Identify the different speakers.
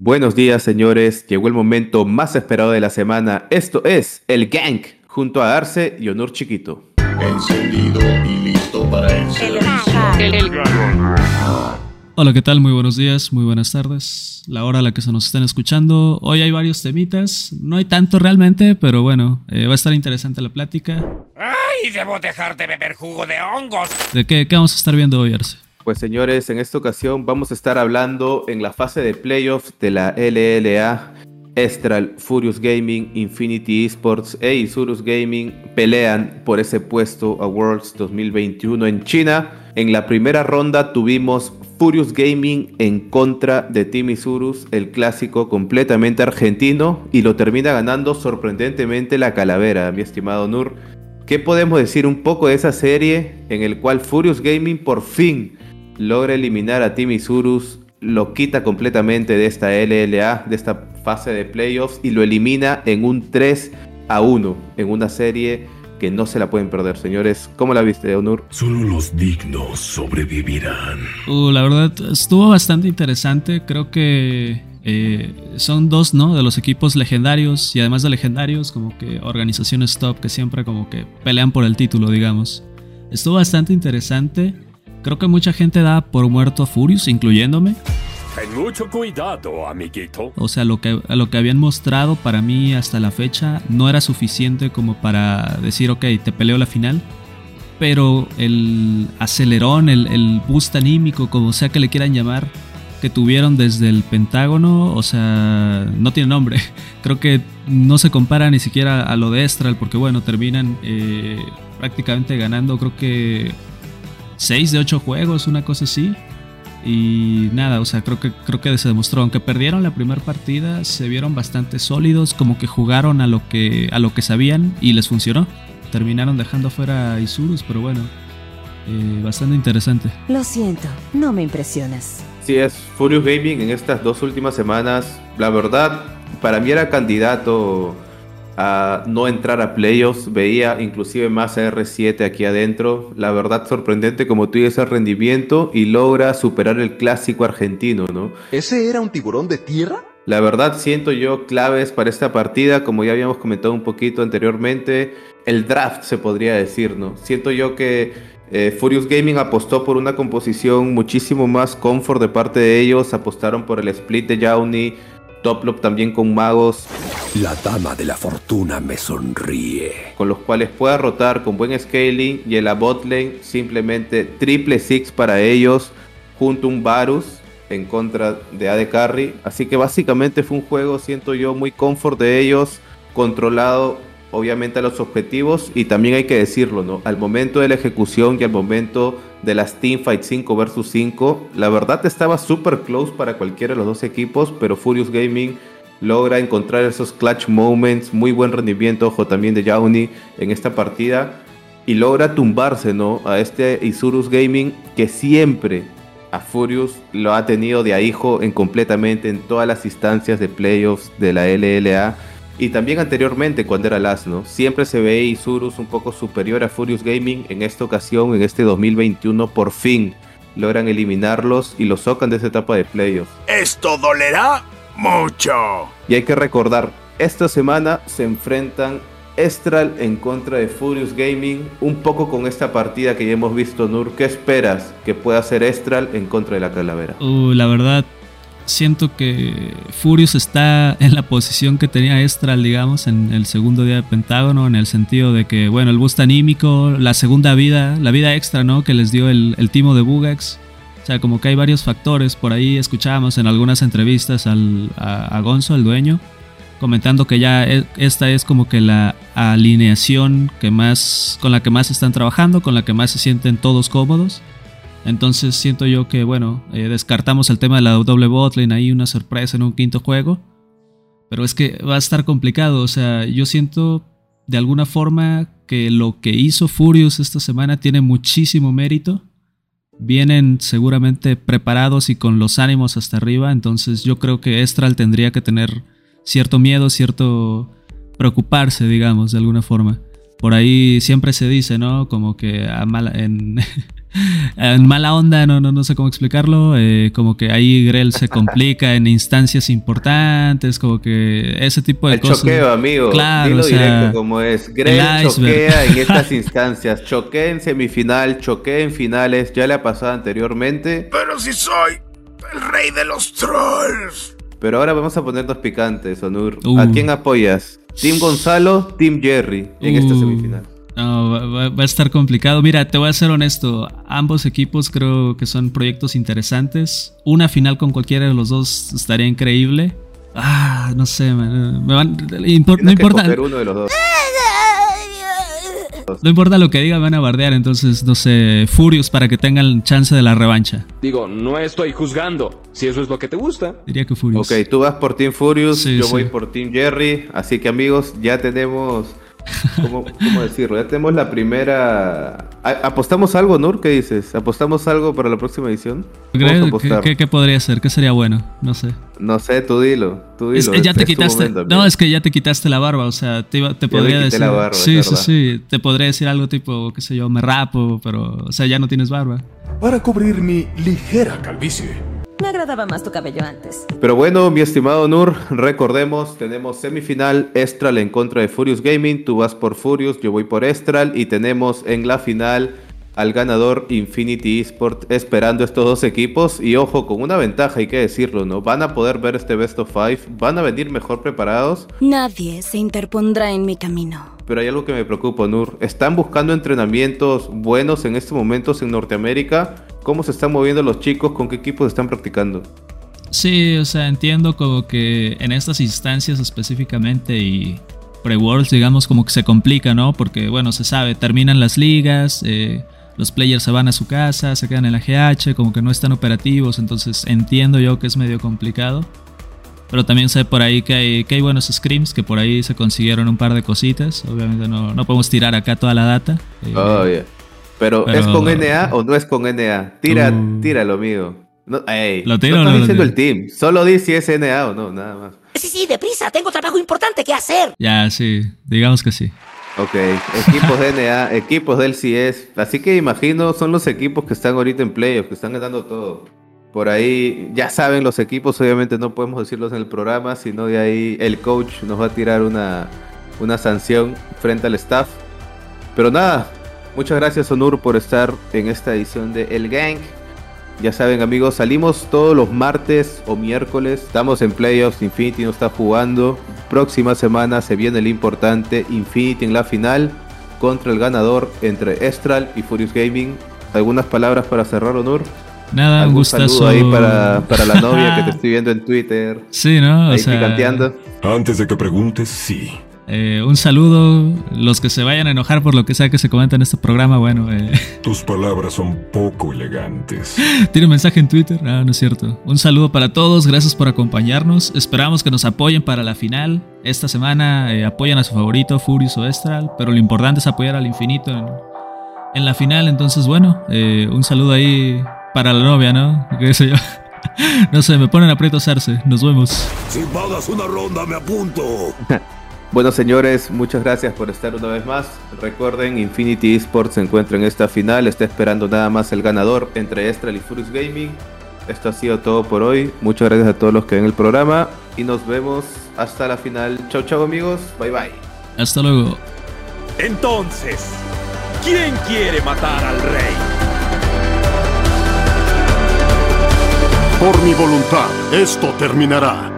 Speaker 1: Buenos días, señores. Llegó el momento más esperado de la semana. Esto es El Gang, junto a Arce y Honor Chiquito.
Speaker 2: Encendido y listo para el servicio.
Speaker 3: Hola, ¿qué tal? Muy buenos días, muy buenas tardes. La hora a la que se nos estén escuchando. Hoy hay varios temitas. No hay tanto realmente, pero bueno, eh, va a estar interesante la plática.
Speaker 4: ¡Ay! Debo dejar de beber jugo de hongos.
Speaker 3: ¿De qué, qué vamos a estar viendo hoy, Arce?
Speaker 1: Pues señores, en esta ocasión vamos a estar hablando en la fase de playoffs de la LLA. Estral, Furious Gaming, Infinity Esports e Isurus Gaming pelean por ese puesto a Worlds 2021 en China. En la primera ronda tuvimos Furious Gaming en contra de Team Isurus, el clásico completamente argentino, y lo termina ganando sorprendentemente la calavera, mi estimado Nur. ¿Qué podemos decir un poco de esa serie en el cual Furious Gaming por fin logra eliminar a Team Isurus, lo quita completamente de esta LLA, de esta fase de playoffs y lo elimina en un 3 a 1, en una serie que no se la pueden perder, señores. ¿Cómo la viste, Onur?
Speaker 2: Solo los dignos sobrevivirán.
Speaker 3: Uh, la verdad, estuvo bastante interesante. Creo que eh, son dos, ¿no? De los equipos legendarios y además de legendarios, como que organizaciones top que siempre como que pelean por el título, digamos. Estuvo bastante interesante. Creo que mucha gente da por muerto a Furious, incluyéndome.
Speaker 4: Ten mucho cuidado, amiguito.
Speaker 3: O sea, lo que, lo que habían mostrado para mí hasta la fecha no era suficiente como para decir, ok, te peleo la final. Pero el acelerón, el, el boost anímico, como sea que le quieran llamar, que tuvieron desde el Pentágono, o sea, no tiene nombre. Creo que no se compara ni siquiera a lo de Estral, porque bueno, terminan eh, prácticamente ganando, creo que 6 de 8 juegos, una cosa así. Y nada, o sea, creo que, creo que se demostró, aunque perdieron la primera partida, se vieron bastante sólidos, como que jugaron a lo que, a lo que sabían y les funcionó. Terminaron dejando fuera a Isurus, pero bueno, eh, bastante interesante.
Speaker 5: Lo siento, no me impresionas.
Speaker 1: Sí, es Furious Gaming en estas dos últimas semanas. La verdad, para mí era candidato a no entrar a playoffs. Veía inclusive más a R7 aquí adentro. La verdad, sorprendente como tú el rendimiento y logra superar el clásico argentino, ¿no?
Speaker 6: ¿Ese era un tiburón de tierra?
Speaker 1: La verdad, siento yo claves para esta partida, como ya habíamos comentado un poquito anteriormente, el draft se podría decir, ¿no? Siento yo que eh, Furious Gaming apostó por una composición muchísimo más comfort de parte de ellos, apostaron por el split de Jauni, Toplop también con magos,
Speaker 2: La dama de la fortuna me sonríe.
Speaker 1: con los cuales pueda rotar con buen scaling y en la simplemente triple six para ellos junto a un Varus en contra de AD Carry. Así que básicamente fue un juego, siento yo, muy comfort de ellos, controlado obviamente a los objetivos y también hay que decirlo, ¿no? Al momento de la ejecución y al momento de las teamfights 5 versus 5, la verdad estaba súper close para cualquiera de los dos equipos, pero Furious Gaming logra encontrar esos clutch moments, muy buen rendimiento, ojo también de Jauni en esta partida y logra tumbarse, ¿no? A este Isurus Gaming que siempre a Furious lo ha tenido de ahijo en completamente en todas las instancias de playoffs de la LLA y también anteriormente cuando era LAS, ¿no? Siempre se ve Isurus un poco superior a Furious Gaming. En esta ocasión, en este 2021, por fin logran eliminarlos y los socan de esa etapa de playoffs.
Speaker 4: Esto dolerá mucho.
Speaker 1: Y hay que recordar, esta semana se enfrentan Estral en contra de Furious Gaming, un poco con esta partida que ya hemos visto, Nur. ¿Qué esperas que pueda hacer Estral en contra de la Calavera?
Speaker 3: Uh, la verdad, siento que Furious está en la posición que tenía Estral, digamos, en el segundo día de Pentágono, en el sentido de que, bueno, el boost anímico, la segunda vida, la vida extra, ¿no? Que les dio el, el timo de Bugax. O sea, como que hay varios factores. Por ahí escuchábamos en algunas entrevistas al, a, Gonzo, el dueño, comentando que ya e- esta es como que la alineación que más, con la que más están trabajando, con la que más se sienten todos cómodos. Entonces siento yo que, bueno, eh, descartamos el tema de la doble botlane, ahí una sorpresa en un quinto juego. Pero es que va a estar complicado, o sea, yo siento de alguna forma que lo que hizo Furious esta semana tiene muchísimo mérito. Vienen seguramente preparados y con los ánimos hasta arriba, entonces yo creo que Estral tendría que tener cierto miedo, cierto preocuparse, digamos, de alguna forma. Por ahí siempre se dice, ¿no? Como que a mala- en, en mala onda, no, no, no sé cómo explicarlo. eh, como que ahí Grell se complica en instancias importantes, como que ese tipo de
Speaker 1: El
Speaker 3: cosas.
Speaker 1: choqueo, amigo.
Speaker 3: Claro,
Speaker 1: Dilo
Speaker 3: o sea,
Speaker 1: directo como es. Grell choquea en estas instancias. Choqué en semifinal, choqué en finales. Ya le ha pasado anteriormente.
Speaker 4: Pero si soy el rey de los trolls.
Speaker 1: Pero ahora vamos a ponernos picantes, Onur.
Speaker 3: Uh.
Speaker 1: ¿A quién apoyas? ¿Team Gonzalo? ¿Team Jerry? En esta
Speaker 3: Uh,
Speaker 1: semifinal.
Speaker 3: No, va, a estar complicado. Mira, te voy a ser honesto. Ambos equipos creo que son proyectos interesantes. Una final con cualquiera de los dos estaría increíble. Ah, no sé, man, me van- impor- no importa.
Speaker 1: escoger uno de los dos.
Speaker 3: No importa lo que diga, me van a bardear. Entonces, no sé, Furious para que tengan chance de la revancha.
Speaker 7: Digo, no estoy juzgando. Si eso es lo que te gusta.
Speaker 3: Diría que Furious.
Speaker 1: Ok, tú vas por Team Furious,
Speaker 3: Sí,
Speaker 1: yo
Speaker 3: sí.
Speaker 1: voy por Team Jerry. Así que amigos, ya tenemos... ¿Cómo, cómo decirlo? Ya tenemos la primera... ¿A- ¿Apostamos algo, Nur? ¿Qué dices? ¿Apostamos algo para la próxima edición?
Speaker 3: ¿Qué, qué- qué podría ser? ¿Qué sería bueno? No sé.
Speaker 1: No sé, tú dilo. Tú
Speaker 3: Es-
Speaker 1: dilo.
Speaker 3: ya te
Speaker 1: es tu
Speaker 3: quitaste.
Speaker 1: momento,
Speaker 3: no, es que ya te quitaste la barba. O sea, te, iba- te
Speaker 1: Ya
Speaker 3: podría decir.
Speaker 1: la barba,
Speaker 3: sí,
Speaker 1: es
Speaker 3: sí, sí. Te podría decir algo tipo, qué sé yo, me rapo, pero. O sea, ya no tienes barba.
Speaker 2: Para cubrir mi ligera calvicie.
Speaker 5: Me agradaba más tu cabello antes.
Speaker 1: Pero bueno, mi estimado Nur, recordemos, tenemos semifinal Estral en contra de Furious Gaming, tú vas por Furious, yo voy por Estral y tenemos en la final al ganador Infinity Esport esperando estos dos equipos y ojo, con una ventaja hay que decirlo, ¿no? Van a poder ver este Best of Five, van a venir mejor preparados,
Speaker 8: Nadie se interpondrá en mi camino.
Speaker 1: pero hay algo que me preocupa, Nur. ¿Están buscando entrenamientos buenos en estos momentos en Norteamérica? ¿Cómo se están moviendo los chicos? ¿Con qué equipos están practicando?
Speaker 3: Sí, o sea, entiendo como que en estas instancias específicamente y pre-worlds, digamos, como que se complica, ¿no? Porque, bueno, se sabe, terminan las ligas, eh, los players se van a su casa, se quedan en la GH, como que no están operativos, entonces entiendo yo que es medio complicado. Pero también sé por ahí que hay, que hay buenos scrims, que por ahí se consiguieron un par de cositas. Obviamente no, no podemos tirar acá toda la data. eh,
Speaker 1: Oh, yeah. Pero,
Speaker 3: Pero-
Speaker 1: ¿es con NA o no es con NA? Tira,
Speaker 3: Uh.
Speaker 1: tíralo, amigo. No, ey,
Speaker 3: ¿Lo tiro
Speaker 1: no estás
Speaker 3: no
Speaker 1: diciendo el team. Solo di si es NA o no, nada más.
Speaker 9: Sí, sí, deprisa, tengo trabajo importante que hacer.
Speaker 3: Ya, sí, digamos que sí.
Speaker 1: Ok, equipos de NA, equipos del CS. Así que imagino son los equipos que están ahorita en playoffs, que están ganando todo. Por ahí, ya saben los equipos, obviamente no podemos decirlos en el programa, sino de ahí el coach nos va a tirar una, una sanción frente al staff. Pero nada, muchas gracias Onur por estar en esta edición de El Gang. Ya saben amigos, salimos todos los martes o miércoles. Estamos en playoffs, Infinity no está jugando. Próxima semana se viene el importante Infinity en la final contra el ganador entre Estral y Furious Gaming. ¿Algunas palabras para cerrar, Onur?
Speaker 3: Nada, un
Speaker 1: ¿Algún
Speaker 3: gustazo.
Speaker 1: saludo ahí para, para la novia que te estoy viendo en Twitter?
Speaker 3: Sí, ¿no? O
Speaker 1: Ahí
Speaker 3: sea,
Speaker 1: picanteando.
Speaker 2: Antes de que preguntes, sí.
Speaker 3: Eh, un saludo. Los que se vayan a enojar por lo que sea que se comenta en este programa, bueno, eh,
Speaker 2: Tus palabras son poco elegantes.
Speaker 3: tiene un mensaje en Twitter. No, no es cierto. Un saludo para todos. Gracias por acompañarnos. Esperamos que nos apoyen para la final. Esta semana eh, apoyan a su favorito, Furious o Estral. Pero lo importante es apoyar al infinito en, en la final. Entonces, bueno, eh, un saludo ahí para la novia, ¿no? ¿Qué sé yo? No sé, me ponen aprietos arce. Nos vemos.
Speaker 4: Si pagas una ronda, me apunto.
Speaker 1: Bueno, señores, muchas gracias por estar una vez más. Recuerden, Infinity Esports se encuentra en esta final. Está esperando nada más el ganador entre Estral y Furious Gaming. Esto ha sido todo por hoy. Muchas gracias a todos los que ven el programa. Y nos vemos hasta la final. Chau, chau, amigos. Bye, bye.
Speaker 3: Hasta luego.
Speaker 4: Entonces, ¿quién quiere matar al rey?
Speaker 10: Por mi voluntad, esto terminará.